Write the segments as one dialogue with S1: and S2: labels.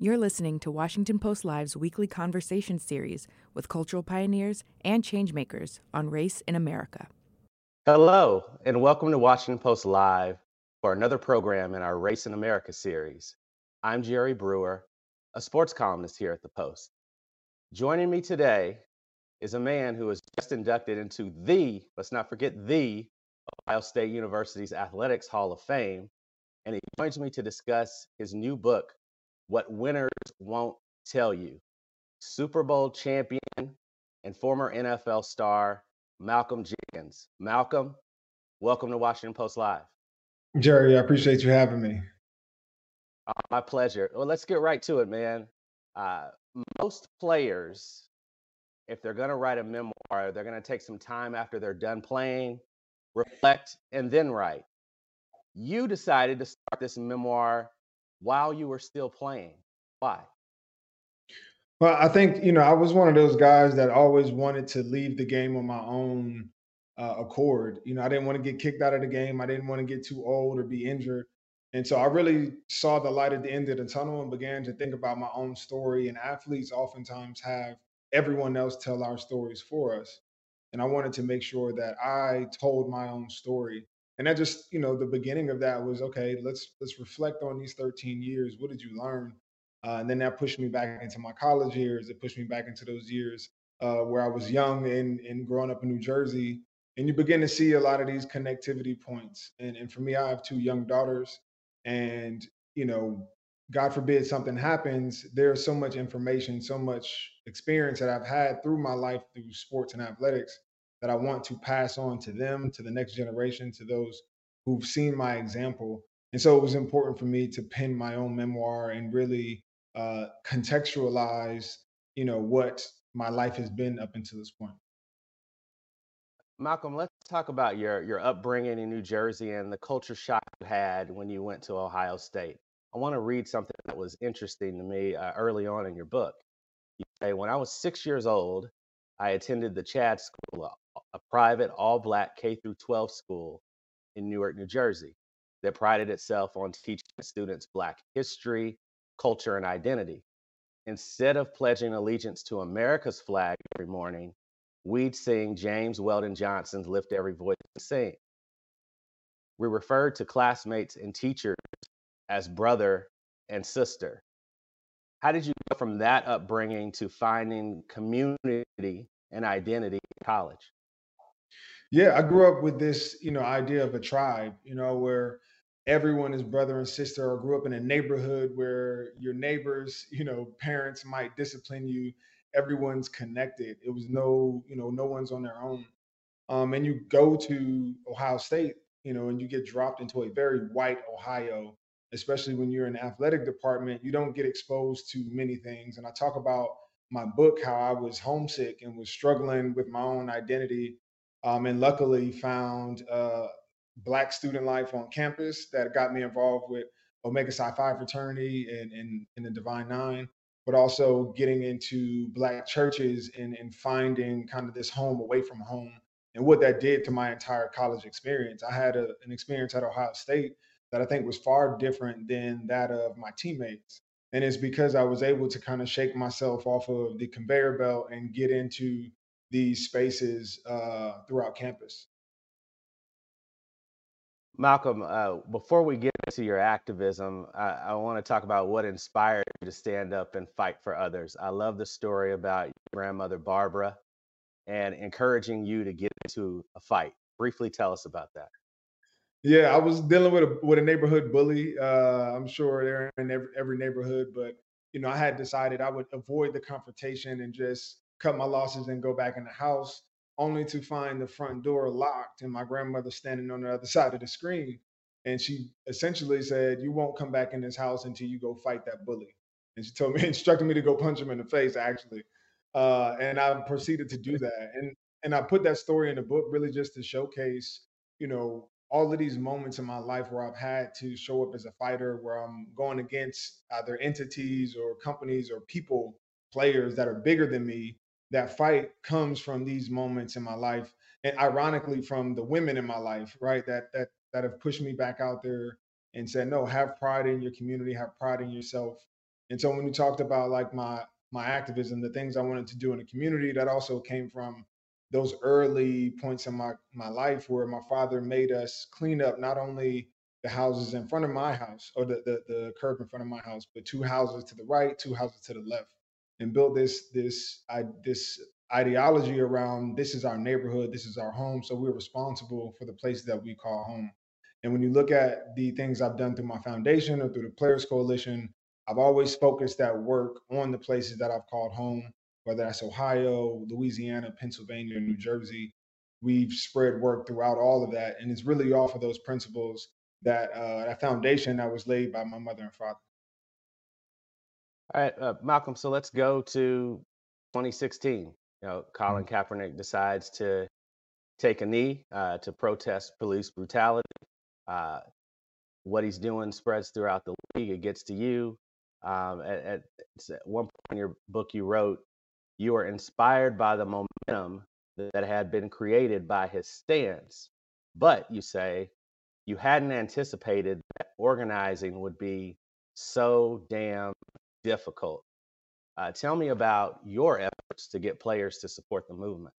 S1: You're listening to Washington Post Live's weekly conversation series with cultural pioneers and changemakers on race in America.
S2: Hello, and welcome to Washington Post Live for another program in our Race in America series. I'm Jerry Brewer, a sports columnist here at the Post. Joining me today is a man who was just inducted into the, let's not forget the, Ohio State University's Athletics Hall of Fame, and he joins me to discuss his new book, what winners won't tell you. Super Bowl champion and former NFL star Malcolm Jenkins. Malcolm, welcome to Washington Post Live.
S3: Jerry, I appreciate you having me.
S2: Uh, my pleasure. Well, let's get right to it, man. Uh, most players, if they're going to write a memoir, they're going to take some time after they're done playing, reflect, and then write. You decided to start this memoir while you were still playing. Why?
S3: Well, I think, you know, I was one of those guys that always wanted to leave the game on my own uh, accord. You know, I didn't want to get kicked out of the game. I didn't want to get too old or be injured. And so I really saw the light at the end of the tunnel and began to think about my own story. And athletes oftentimes have everyone else tell our stories for us. And I wanted to make sure that I told my own story and that just you know the beginning of that was okay let's let's reflect on these 13 years. What did you learn? Uh, and then that pushed me back into my college years. It pushed me back into those years uh, where i was young and, and growing up in new jersey. And you begin to see a lot of these connectivity points. And, and for me i have two young daughters. And you know god forbid something happens there's so much information so much experience that i've had through my life through sports and athletics that I want to pass on to them, to the next generation, to those who've seen my example. And so it was important for me to pen my own memoir and really uh, contextualize, you know, what my life has been up until this point.
S2: Malcolm, let's talk about your your upbringing in New Jersey and the culture shock you had when you went to Ohio State. I want to read something that was interesting to me uh, early on in your book. You say, when I was six years old, I attended the Chad School, a private all black K through 12 school in Newark, New Jersey that prided itself on teaching students black history, culture, and identity. Instead of pledging allegiance to America's flag every morning, we'd sing James Weldon Johnson's Lift Every Voice and Sing. We referred to classmates and teachers as brother and sister. How did you go from that upbringing to finding community and identity in college?
S3: Yeah, I grew up with this, you know, idea of a tribe, you know, where everyone is brother and sister, or grew up in a neighborhood where your neighbors, you know, parents might discipline you. Everyone's connected. It was no, you know, no one's on their own. Um, and you go to Ohio State, you know, and you get dropped into a very white Ohio, especially when you're in the athletic department. You don't get exposed to many things. And I talk about my book how I was homesick and was struggling with my own identity um, and luckily found uh, Black student life on campus that got me involved with Omega Psi Phi fraternity and, and, and the Divine Nine, but also getting into Black churches and, and finding kind of this home away from home and what that did to my entire college experience. I had a, an experience at Ohio State that I think was far different than that of my teammates. And it's because I was able to kind of shake myself off of the conveyor belt and get into these spaces uh, throughout campus.
S2: Malcolm, uh, before we get into your activism, I, I want to talk about what inspired you to stand up and fight for others. I love the story about your grandmother, Barbara, and encouraging you to get into a fight. Briefly tell us about that.
S3: Yeah, I was dealing with a with a neighborhood bully. Uh, I'm sure they're in every, every neighborhood, but you know, I had decided I would avoid the confrontation and just cut my losses and go back in the house, only to find the front door locked and my grandmother standing on the other side of the screen. And she essentially said, You won't come back in this house until you go fight that bully. And she told me, instructed me to go punch him in the face, actually. Uh, and I proceeded to do that. And and I put that story in the book really just to showcase, you know, all of these moments in my life where I've had to show up as a fighter, where I'm going against either entities or companies or people, players that are bigger than me, that fight comes from these moments in my life and ironically from the women in my life right that that that have pushed me back out there and said no have pride in your community have pride in yourself. And so when you talked about like my my activism, the things I wanted to do in the community, that also came from those early points in my my life where my father made us clean up not only the houses in front of my house or the, the the curb in front of my house, but two houses to the right, two houses to the left, and build this this I, this ideology around this is our neighborhood, this is our home, so we're responsible for the places that we call home. And when you look at the things I've done through my foundation or through the Players Coalition, I've always focused that work on the places that I've called home whether that's Ohio, Louisiana, Pennsylvania, New Jersey. We've spread work throughout all of that, and it's really off of those principles that uh, that foundation that was laid by my mother and father.
S2: All right, uh, Malcolm. So let's go to 2016. You know, Colin mm-hmm. Kaepernick decides to take a knee uh, to protest police brutality. Uh, what he's doing spreads throughout the league. It gets to you. Um, at, at, at, one point in your book, you wrote, you are inspired by the momentum that had been created by his stance. But you say you hadn't anticipated that organizing would be so damn difficult. Uh, tell me about your efforts to get players to support the movement.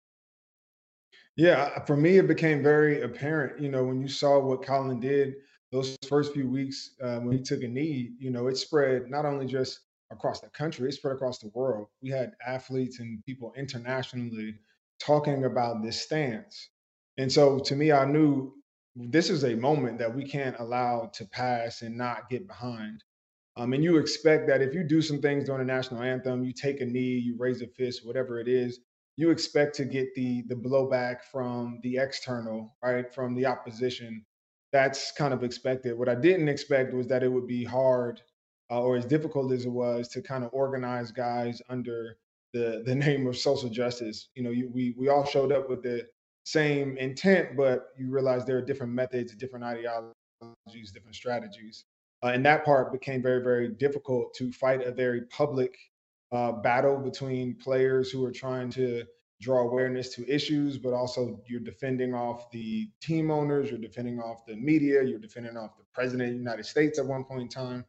S3: Yeah, for me, it became very apparent. You know, when you saw what Colin did those first few weeks uh, when he took a knee, you know, it spread not only just across the country, it spread across the world. We had athletes and people internationally talking about this stance. And so to me, I knew this is a moment that we can't allow to pass and not get behind. Um, and you expect that if you do some things during the national anthem, you take a knee, you raise a fist, whatever it is, you expect to get the the blowback from the external, right, from the opposition. That's kind of expected. What I didn't expect was that it would be hard uh, or as difficult as it was to kind of organize guys under the the name of social justice. You know, you, we we all showed up with the same intent, but you realize there are different methods, different ideologies, different strategies, uh, and that part became very very difficult to fight a very public uh, battle between players who are trying to draw awareness to issues, but also you're defending off the team owners, you're defending off the media, you're defending off the president of the United States at one point in time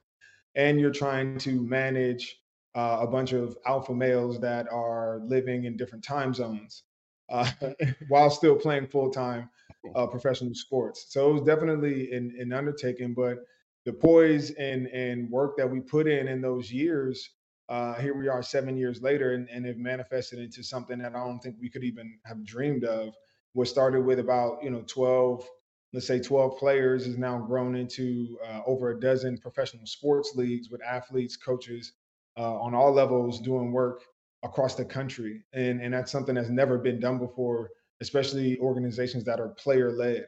S3: and you're trying to manage uh, a bunch of alpha males that are living in different time zones uh, while still playing full time uh, professional sports. So it was definitely an, an undertaking, but the poise and and work that we put in in those years. Uh, here we are seven years later and, and have manifested into something that I don't think we could even have dreamed of. What started with about you know 12 let's say 12 players is now grown into uh, over a dozen professional sports leagues with athletes, coaches uh, on all levels doing work across the country. And, and that's something that's never been done before, especially organizations that are player led.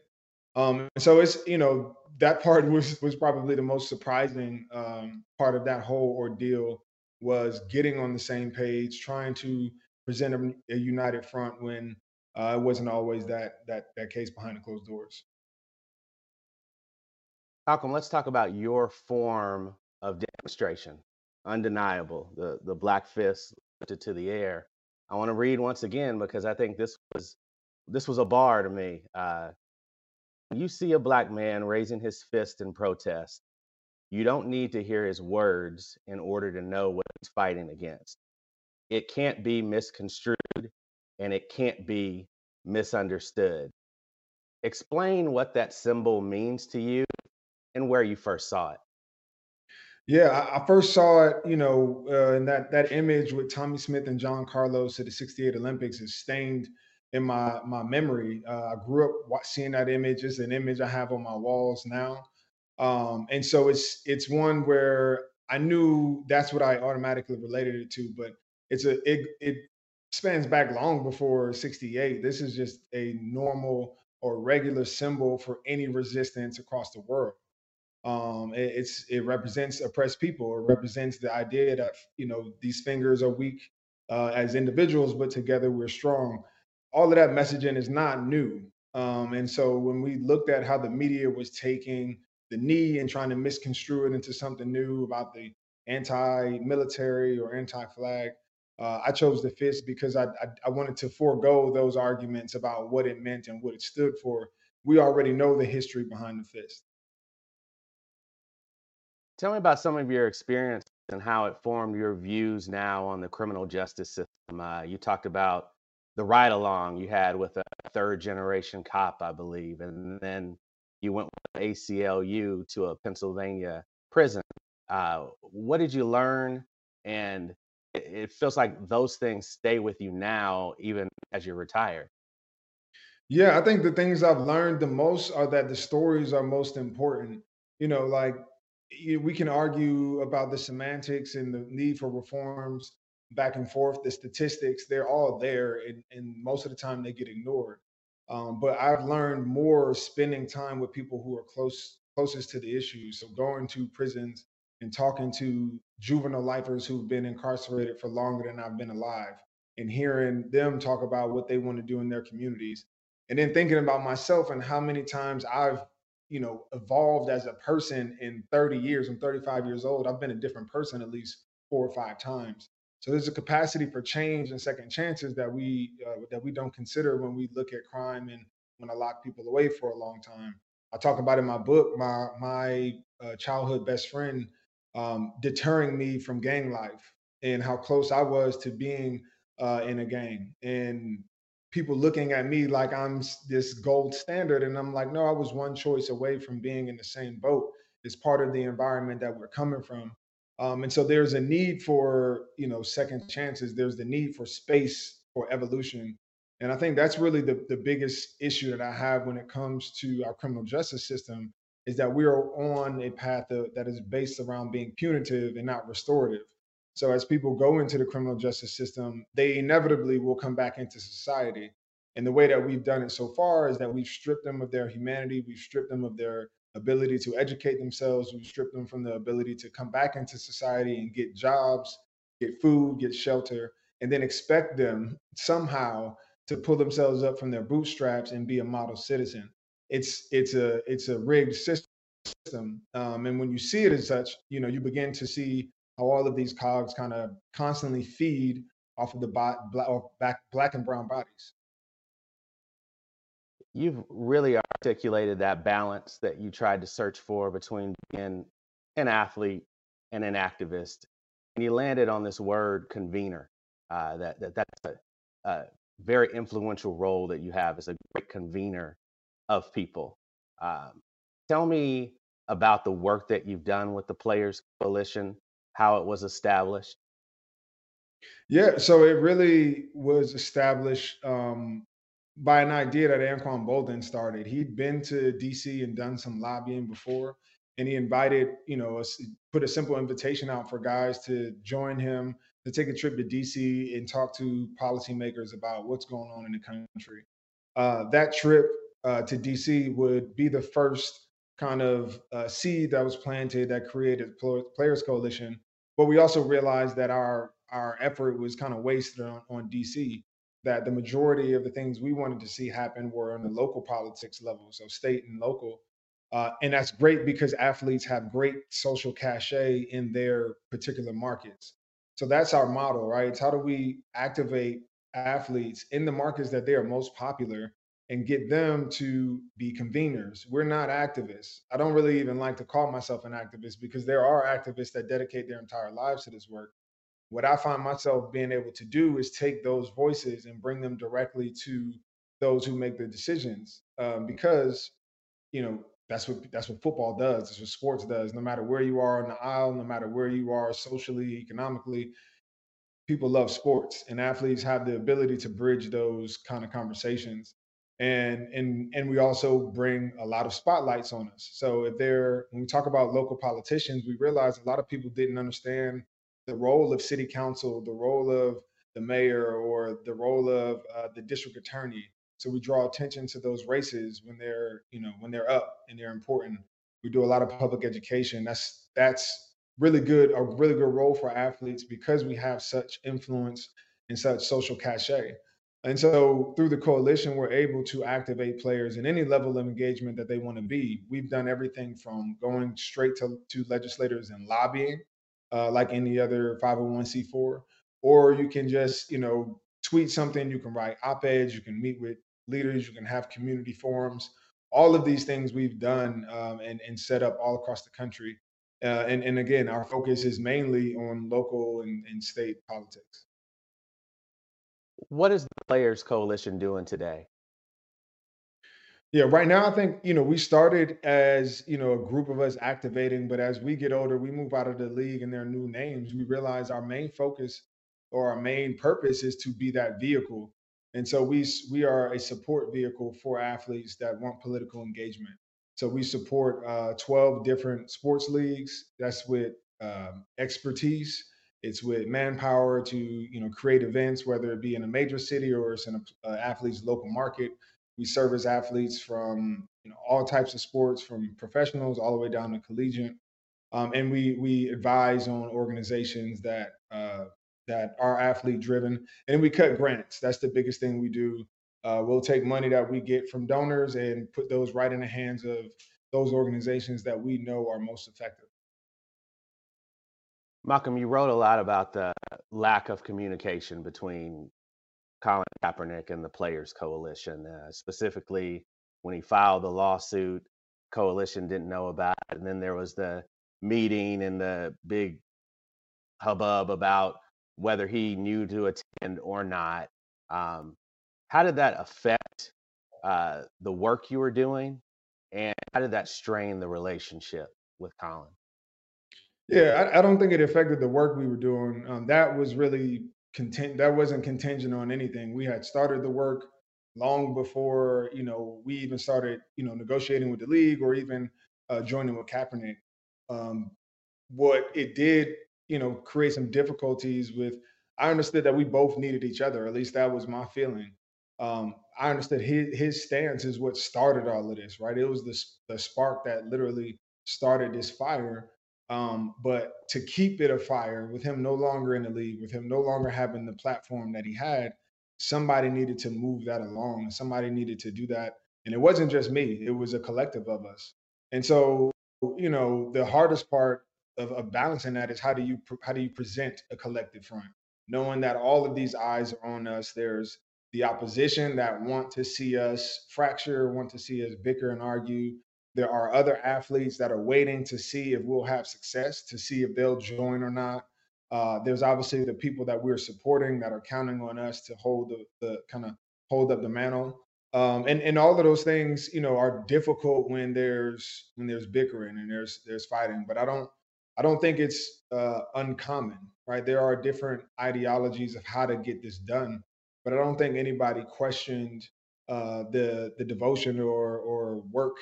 S3: Um, so it's, you know, that part was, was probably the most surprising um, part of that whole ordeal was getting on the same page, trying to present a, a united front when uh, it wasn't always that, that, that case behind the closed doors.
S2: Malcolm, let's talk about your form of demonstration. Undeniable, the the black fist lifted to the air. I want to read once again because I think this was this was a bar to me. Uh, you see a black man raising his fist in protest, you don't need to hear his words in order to know what he's fighting against. It can't be misconstrued and it can't be misunderstood. Explain what that symbol means to you and where you first saw it.
S3: Yeah, I first saw it, you know, uh, in that that image with Tommie Smith and John Carlos at the '68 Olympics is stained in my my memory. Uh, I grew up seeing that image. It's an image I have on my walls now, um, and so it's it's one where I knew that's what I automatically related it to. But it's a it it spans back long before '68. This is just a normal or regular symbol for any resistance across the world um, it, it's it represents oppressed people. It represents the idea that you know these fingers are weak uh, as individuals, but together we're strong. All of that messaging is not new. Um, and so when we looked at how the media was taking the knee and trying to misconstrue it into something new about the anti-military or anti-flag, uh, I chose the fist because I, I, I wanted to forego those arguments about what it meant and what it stood for. We already know the history behind the fist.
S2: Tell me about some of your experiences and how it formed your views now on the criminal justice system. Uh, you talked about the ride along you had with a third generation cop, I believe, and then you went with ACLU to a Pennsylvania prison. Uh, what did you learn? And it, it feels like those things stay with you now, even as you're retired.
S3: Yeah, I think the things I've learned the most are that the stories are most important. You know, like we can argue about the semantics and the need for reforms back and forth. The statistics, they're all there, and, and most of the time they get ignored. Um, but I've learned more spending time with people who are close closest to the issue. So going to prisons and talking to juvenile lifers who've been incarcerated for longer than I've been alive, and hearing them talk about what they want to do in their communities and then thinking about myself and how many times I've you know evolved as a person in 30 years i'm 35 years old i've been a different person at least four or five times so there's a capacity for change and second chances that we uh, that we don't consider when we look at crime and when i lock people away for a long time i talk about in my book my my uh, childhood best friend um, deterring me from gang life and how close i was to being uh, in a gang and people looking at me like I'm this gold standard. And I'm like, no, I was one choice away from being in the same boat. It's part of the environment that we're coming from. Um, and so there's a need for, you know, second chances. There's the need for space for evolution. And I think that's really the, the biggest issue that I have when it comes to our criminal justice system is that we are on a path of, that is based around being punitive and not restorative. So as people go into the criminal justice system, they inevitably will come back into society. And the way that we've done it so far is that we've stripped them of their humanity, we've stripped them of their ability to educate themselves, we've stripped them from the ability to come back into society and get jobs, get food, get shelter, and then expect them somehow to pull themselves up from their bootstraps and be a model citizen. It's it's a it's a rigged system, um, and when you see it as such, you know you begin to see how all of these cogs kind of constantly feed off of the black, black, black and brown bodies.
S2: You've really articulated that balance that you tried to search for between being an athlete and an activist, and you landed on this word convener. Uh, that, that that's a, a, very influential role that you have as a great convener of people. Um, tell me about the work that you've done with the Players Coalition how it was established?
S3: Yeah, so it really was established um, by an idea that Anquan Boldin started. He'd been to DC and done some lobbying before, and he invited, you know, a, put a simple invitation out for guys to join him to take a trip to DC and talk to policymakers about what's going on in the country. Uh, that trip uh, to DC would be the first kind of uh, seed that was planted that created Players Coalition. But we also realized that our our effort was kind of wasted on, on DC. That the majority of the things we wanted to see happen were on the local politics level, so state and local. Uh, and that's great because athletes have great social cachet in their particular markets. So that's our model, right? It's how do we activate athletes in the markets that they are most popular and get them to be conveners. We're not activists. I don't really even like to call myself an activist because there are activists that dedicate their entire lives to this work. What I find myself being able to do is take those voices and bring them directly to those who make the decisions, um, because you know that's what that's what football does. That's what sports does. No matter where you are on the aisle, no matter where you are socially, economically, people love sports, and athletes have the ability to bridge those kind of conversations and and and we also bring a lot of spotlights on us. So if there, when we talk about local politicians, we realize a lot of people didn't understand the role of city council, the role of the mayor, or the role of uh, the district attorney. So we draw attention to those races when they're you know when they're up and they're important. We do a lot of public education. That's that's really good a really good role for athletes because we have such influence and such social cachet. And so through the coalition, we're able to activate players in any level of engagement that they want to be. We've done everything from going straight to, to legislators and lobbying, uh, like any other 501c4, or you can just, you know, tweet something, you can write op-eds, you can meet with leaders, you can have community forums. All of these things we've done um, and, and set up all across the country. Uh, and, and again, our focus is mainly on local and, and state politics.
S2: What is the Players Coalition doing today?
S3: Yeah, right now I think, you know, we started as, you know, a group of us activating, but as we get older, we move out of the league and their new names, we realize our main focus or our main purpose is to be that vehicle. And so we we are a support vehicle for athletes that want political engagement. So we support uh, 12 different sports leagues. That's with um, expertise. It's with manpower to you know create events, whether it be in a major city or it's in an athlete's local market. We service athletes from you know all types of sports, from professionals all the way down to collegiate, um, and we we advise on organizations that uh, that are athlete driven, and we cut grants. That's the biggest thing we do. Uh, we'll take money that we get from donors and put those right in the hands of those organizations that we know are most effective.
S2: Malcolm, you wrote a lot about the lack of communication between Colin Kaepernick and the Players Coalition. Uh, specifically, when he filed the lawsuit, coalition didn't know about it, and then there was the meeting and the big hubbub about whether he knew to attend or not. Um, how did that affect uh, the work you were doing, and how did that strain the relationship with Colin?
S3: Yeah, I, I don't think it affected the work we were doing. Um, that was really content that wasn't contingent on anything. We had started the work long before you know we even started you know negotiating with the league or even uh, joining with Kaepernick. Um, what it did, you know, create some difficulties with. I understood that we both needed each other. At least that was my feeling. Um, I understood his his stance is what started all of this, right? It was the the spark that literally started this fire. Um, but to keep it a fire with him no longer in the league, with him no longer having the platform that he had, somebody needed to move that along. Somebody needed to do that. And it wasn't just me, it was a collective of us. And so, you know, the hardest part of, of balancing that is how do you how do you present a collective front? Knowing that all of these eyes are on us. There's the opposition that want to see us fracture, want to see us bicker and argue. There are other athletes that are waiting to see if we'll have success, to see if they'll join or not. Uh, there's obviously the people that we're supporting that are counting on us to hold the, the kind of hold up the mantle. Um, and and all of those things, you know, are difficult when there's when there's bickering and there's there's fighting. But I don't I don't think it's uh, uncommon, right? There are different ideologies of how to get this done, but I don't think anybody questioned uh, the the devotion or or work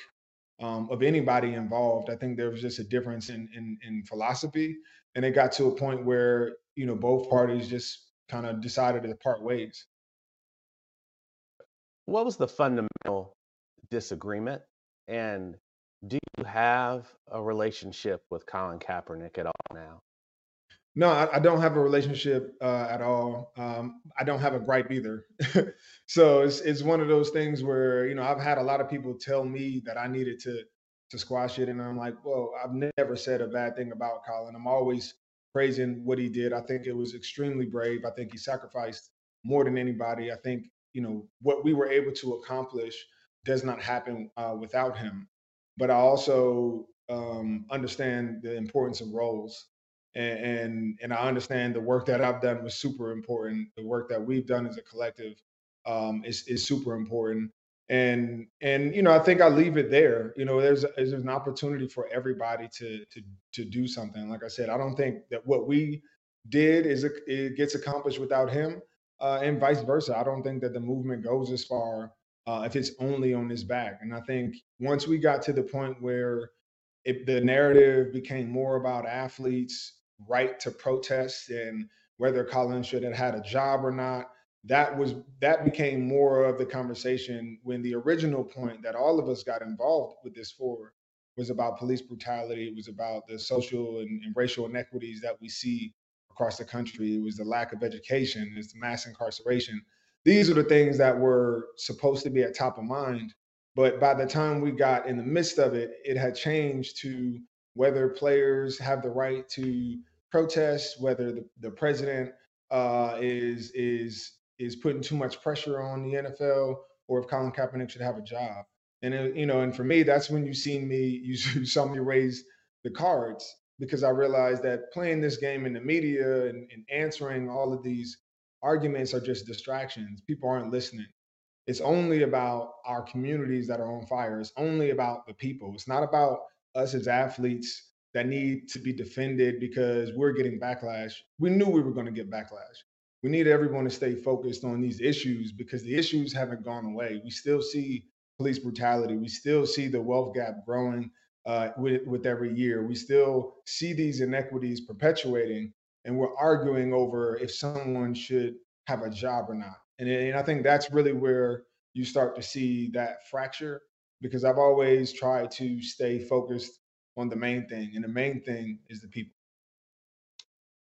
S3: um, of anybody involved. I think there was just a difference in, in, in philosophy, and it got to a point where you know both parties just kind of decided to part ways.
S2: What was the fundamental disagreement, and do you have a relationship with Colin Kaepernick at all now?
S3: No, I, I don't have a relationship uh, at all. Um, I don't have a gripe either. so it's it's one of those things where you know I've had a lot of people tell me that I needed to to squash it, and I'm like, well, I've never said a bad thing about Colin. I'm always praising what he did. I think it was extremely brave. I think he sacrificed more than anybody. I think you know what we were able to accomplish does not happen uh, without him. But I also um, understand the importance of roles and, and and I understand the work that I've done was super important. The work that we've done as a collective um, is is super important. And and you know, I think I leave it there. You know, there's there's an opportunity for everybody to to to do something. Like I said, I don't think that what we did is it gets accomplished without him, uh, and vice versa. I don't think that the movement goes as far uh, if it's only on his back. And I think once we got to the point where it, the narrative became more about athletes right to protest and whether Colin should have had a job or not. That was that became more of the conversation when the original point that all of us got involved with this for was about police brutality. It was about the social and, and racial inequities that we see across the country. It was the lack of education. It's mass incarceration. These are the things that were supposed to be at top of mind. But by the time we got in the midst of it, it had changed to whether players have the right to protest, whether the, the president uh, is is is putting too much pressure on the NFL, or if Colin Kaepernick should have a job. And it, you know, and for me, that's when you seen me, you saw me raise the cards. because I realized that playing this game in the media and, and answering all of these arguments are just distractions. People aren't listening. It's only about our communities that are on fire. It's only about the people. It's not about us as athletes that need to be defended because we're getting backlash. We knew we were going to get backlash. We need everyone to stay focused on these issues because the issues haven't gone away. We still see police brutality. We still see the wealth gap growing uh, with, with every year. We still see these inequities perpetuating, and we're arguing over if someone should have a job or not. And, and I think that's really where you start to see that fracture because I've always tried to stay focused on the main thing, and the main thing is the people.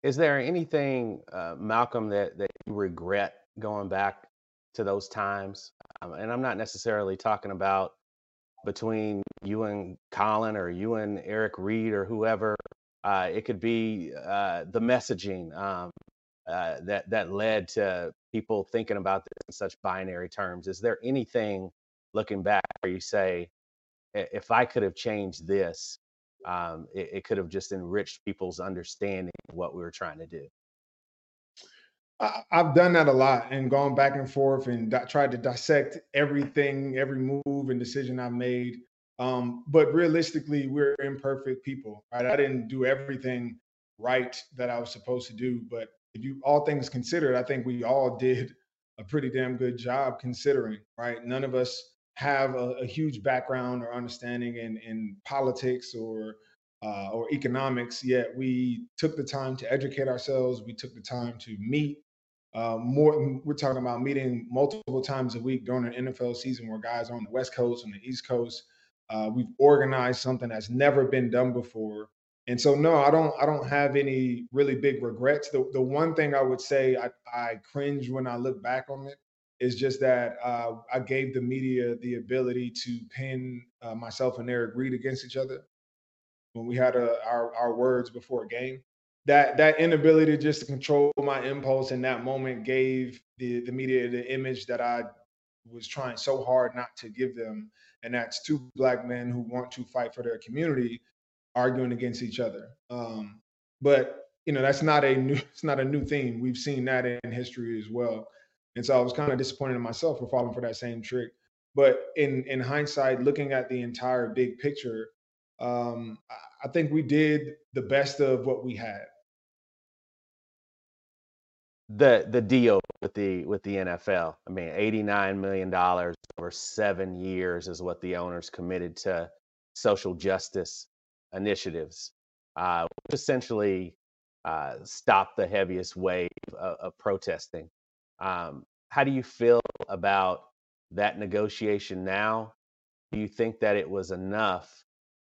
S2: Is there anything, uh, Malcolm, that that you regret going back to those times? Um, and I'm not necessarily talking about between you and Colin or you and Eric Reid or whoever. Uh, it could be uh, the messaging um, uh, that that led to people thinking about this in such binary terms. Is there anything looking back where you say, if I could have changed this, um, it, it, could have just enriched people's understanding of what we were trying to do.
S3: I, have done that a lot and gone back and forth and di- tried to dissect everything, every move and decision I made. Um, but realistically, we're imperfect people, right? I didn't do everything right that I was supposed to do, but if you all things considered, I think we all did a pretty damn good job considering, right? None of us have a, a huge background or understanding in, in politics or uh, or economics, yet we took the time to educate ourselves. We took the time to meet. Uh, more, we're talking about meeting multiple times a week during an NFL season where guys are on the West Coast, and the East Coast. Uh, we've organized something that's never been done before, and so no, I don't. I don't have any really big regrets. The the one thing I would say I, I cringe when I look back on it is just that uh, I gave the media the ability to pin uh, myself and Eric Reid against each other when we had a, uh, our our words before a game. That that inability just to control my impulse in that moment gave the the media the image that I was trying so hard not to give them, and that's two black men who want to fight for their community arguing against each other. Um, but you know that's not a new it's not a new theme. We've seen that in history as well. And so I was kind of disappointed in myself for falling for that same trick. But in in hindsight, looking at the entire big picture, um, I think we did the best of what we had.
S2: The the deal with the with the NFL. I mean, eighty nine million dollars over seven years is what the owners committed to social justice initiatives, uh, which essentially uh, stopped the heaviest wave of, of protesting. Um, how do you feel about that negotiation now? Do you think that it was enough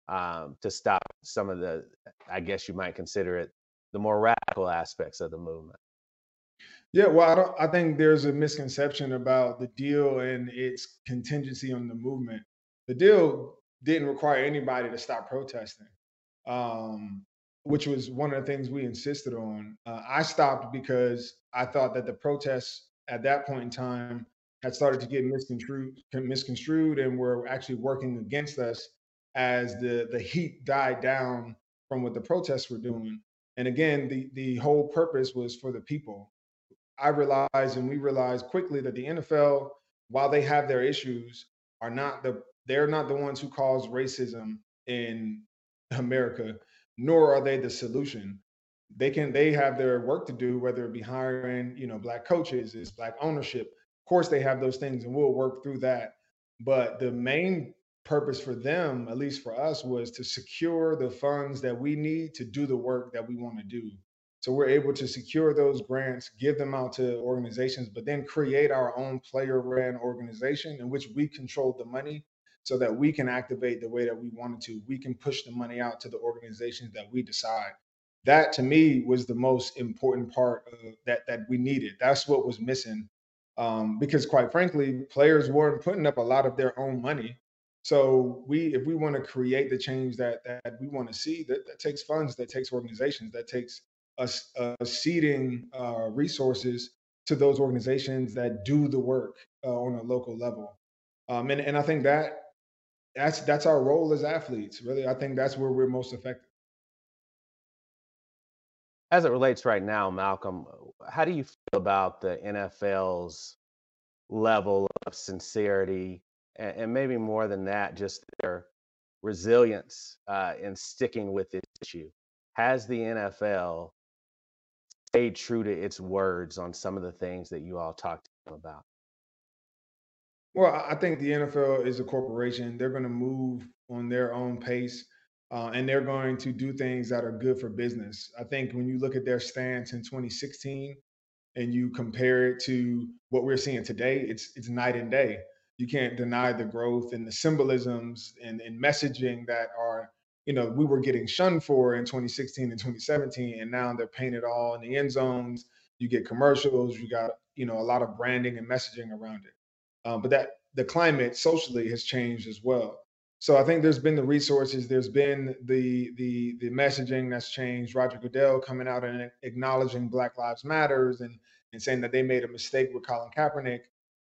S2: um, to stop some of the, I guess you might consider it, the more radical aspects of the movement?
S3: Yeah, well, I don't. I think there's a misconception about the deal and its contingency on the movement. The deal didn't require anybody to stop protesting, um, which was one of the things we insisted on. Uh, I stopped because I thought that the protests at that point in time had started to get misconstrued, misconstrued and were actually working against us as the the heat died down from what the protests were doing. And again, the the whole purpose was for the people. I realized, and we realized quickly that the NFL, while they have their issues, are not the they're not the ones who cause racism in America, nor are they the solution. They can they have their work to do whether it be hiring you know black coaches is black ownership. Of course they have those things and we'll work through that. But the main purpose for them at least for us was to secure the funds that we need to do the work that we want to do. So we're able to secure those grants give them out to organizations but then create our own player ran organization in which we control the money so that we can activate the way that we wanted to we can push the money out to the organizations that we decide that to me was the most important part of that that we needed. That's what was missing. Um, because quite frankly, players weren't putting up a lot of their own money. So we, if we want to create the change that that we want to see, that, that takes funds, that takes organizations, that takes us uh, seeding uh, resources to those organizations that do the work uh, on a local level. Um, and and I think that that's that's our role as athletes. Really, I think that's where we're most effective.
S2: as it relates right now, Malcolm, how do you feel about the NFL's level of sincerity and, and maybe more than that, just their resilience uh, in sticking with this issue? Has the NFL stayed true to its words on some of the things that you all talked about?
S3: Well, I think the NFL is a corporation. They're going to move on their own pace uh, and they're going to do things that are good for business. I think when you look at their stance in 2016 and you compare it to what we're seeing today, it's it's night and day. You can't deny the growth and the symbolisms and, and messaging that are, you know, we were getting shunned for in 2016 and 2017, and now they're painted all in the end zones. You get commercials, you got, you know, a lot of branding and messaging around it. Um, but that the climate socially has changed as well. So I think there's been the resources, there's been the the the messaging that's changed. Roger Goodell coming out and acknowledging Black Lives Matters and and saying that they made a mistake with Colin Kaepernick.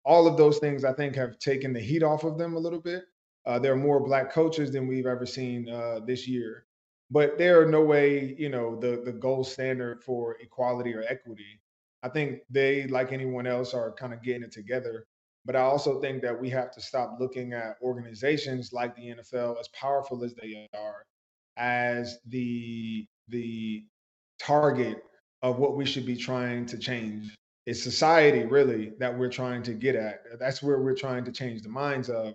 S3: All of those things I think have taken the heat off of them a little bit. Uh, there are more black coaches than we've ever seen uh, this year, but they are no way, you know, the the gold standard for equality or equity. I think they, like anyone else, are kind of getting it together. But I also think that we have to stop looking at organizations like the NFL, as powerful as they are, as the the target of what we should be trying to change. It's society really that we're trying to get at. That's where we're trying to change the minds of.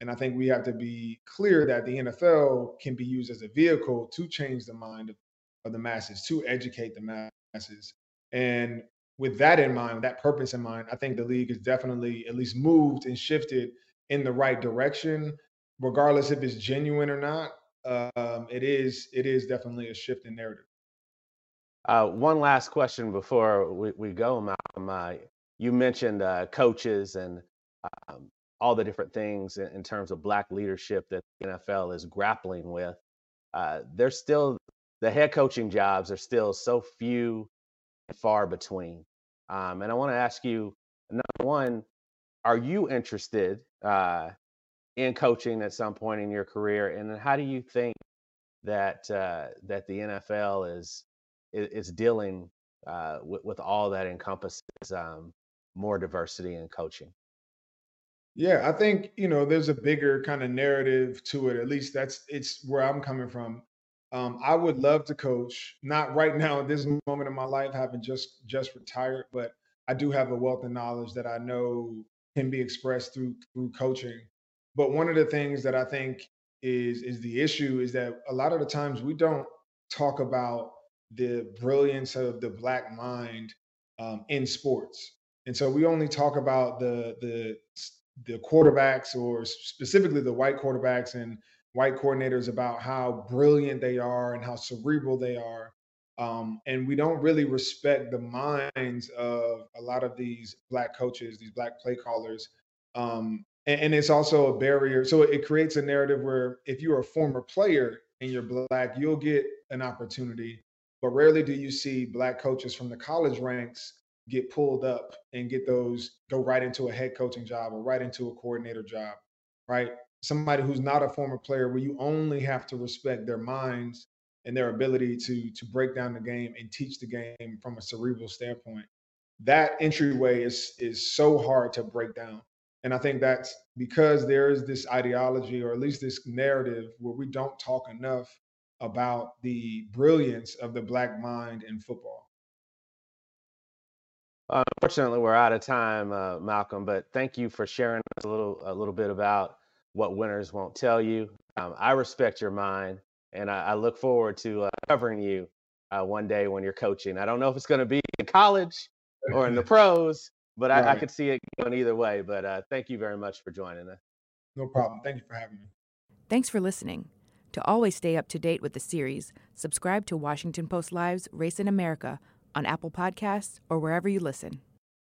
S3: And I think we have to be clear that the NFL can be used as a vehicle to change the mind of, of the masses, to educate the masses. And with that in mind, that purpose in mind, I think the league has definitely at least moved and shifted in the right direction, regardless if it's genuine or not. Um, it is it is definitely a shift in narrative.
S2: Uh, one last question before we, we go, Malcolm. Uh, you mentioned uh, coaches and um, all the different things in, in, terms of black leadership that the NFL is grappling with. Uh, there's still the head coaching jobs are still so few far between. Um, and I want to ask you, number one, are you interested uh, in coaching at some point in your career? And then how do you think that uh, that the NFL is is, dealing uh, with, with, all that encompasses um, more diversity in coaching?
S3: Yeah, I think you know there's a bigger kind of narrative to it. At least that's it's where I'm coming from. Um, I would love to coach, not right now at this moment in my life, having just just retired, but I do have a wealth of knowledge that I know can be expressed through through coaching. But one of the things that I think is is the issue is that a lot of the times we don't talk about the brilliance of the black mind um, in sports, and so we only talk about the the the quarterbacks or specifically the white quarterbacks and white coordinators about how brilliant they are and how cerebral they are. Um, and we don't really respect the minds of a lot of these black coaches, these black play callers. Um, and, and, it's also a barrier. So it creates a narrative where if you're a former player and you're black, you'll get an opportunity. But rarely do you see black coaches from the college ranks get pulled up and get those, go right into a head coaching job or right into a coordinator job, right? somebody who's not a former player where you only have to respect their minds and their ability to to break down the game and teach the game from a cerebral standpoint. That entryway is is so hard to break down. And i think that's because there is this ideology or at least this narrative where we don't talk enough about the brilliance of the black mind in football
S2: unfortunately we're out of time uh, malcolm but thank you for sharing a little a little bit about what winners won't tell you. Um, I respect your mind, and I, I look forward to uh, covering you uh, one day when you're coaching. I don't know if it's going to be in college or in the pros, but right. I, I, could see it going either way. But uh, thank you very much for joining us.
S3: No problem. Thank you for having me.
S1: Thanks for listening. To always stay up to date with the series, subscribe to Washington Post Live's Race in America on Apple Podcasts or wherever you listen.